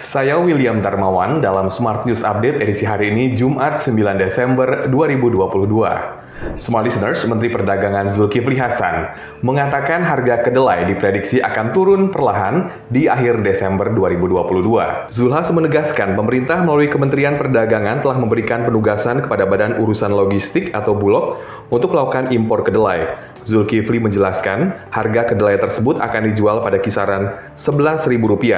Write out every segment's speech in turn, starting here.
Saya William Darmawan dalam Smart News Update edisi hari ini Jumat 9 Desember 2022. Smart listeners, Menteri Perdagangan Zulkifli Hasan mengatakan harga kedelai diprediksi akan turun perlahan di akhir Desember 2022. Zulhas menegaskan pemerintah melalui Kementerian Perdagangan telah memberikan penugasan kepada Badan Urusan Logistik atau Bulog untuk melakukan impor kedelai. Zulkifli menjelaskan harga kedelai tersebut akan dijual pada kisaran Rp11.000.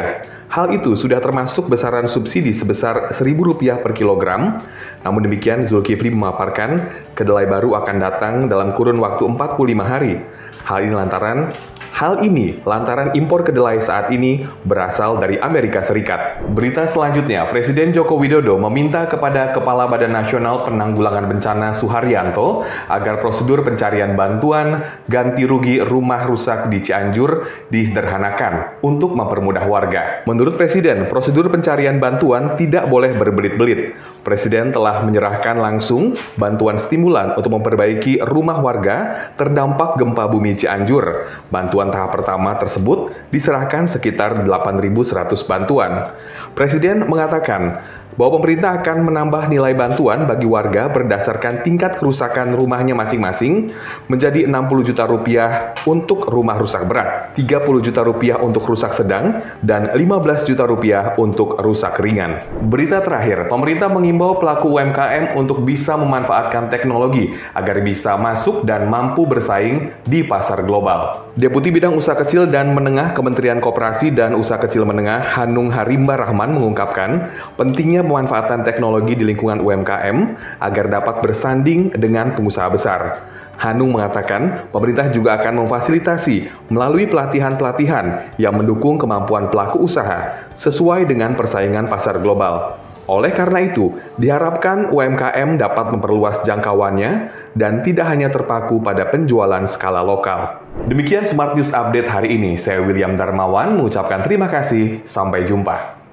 Hal itu sudah termasuk besaran subsidi sebesar Rp1.000 per kilogram. Namun demikian, Zulkifli memaparkan kedelai baru akan datang dalam kurun waktu 45 hari. Hal ini lantaran Hal ini lantaran impor kedelai saat ini berasal dari Amerika Serikat. Berita selanjutnya, Presiden Joko Widodo meminta kepada Kepala Badan Nasional Penanggulangan Bencana Suharyanto agar prosedur pencarian bantuan ganti rugi rumah rusak di Cianjur disederhanakan untuk mempermudah warga. Menurut Presiden, prosedur pencarian bantuan tidak boleh berbelit-belit. Presiden telah menyerahkan langsung bantuan stimulan untuk memperbaiki rumah warga terdampak gempa bumi Cianjur. Bantuan bantuan tahap pertama tersebut diserahkan sekitar 8.100 bantuan. Presiden mengatakan bahwa pemerintah akan menambah nilai bantuan bagi warga berdasarkan tingkat kerusakan rumahnya masing-masing menjadi 60 juta rupiah untuk rumah rusak berat, 30 juta rupiah untuk rusak sedang, dan 15 juta rupiah untuk rusak ringan. Berita terakhir, pemerintah mengimbau pelaku UMKM untuk bisa memanfaatkan teknologi agar bisa masuk dan mampu bersaing di pasar global. Deputi Bidang Usaha Kecil dan Menengah Kementerian Koperasi dan Usaha Kecil Menengah Hanung Harimba Rahman mengungkapkan pentingnya pemanfaatan teknologi di lingkungan UMKM agar dapat bersanding dengan pengusaha besar. Hanung mengatakan pemerintah juga akan memfasilitasi melalui pelatihan-pelatihan yang mendukung kemampuan pelaku usaha sesuai dengan persaingan pasar global. Oleh karena itu, diharapkan UMKM dapat memperluas jangkauannya dan tidak hanya terpaku pada penjualan skala lokal. Demikian Smart News Update hari ini. Saya William Darmawan mengucapkan terima kasih. Sampai jumpa.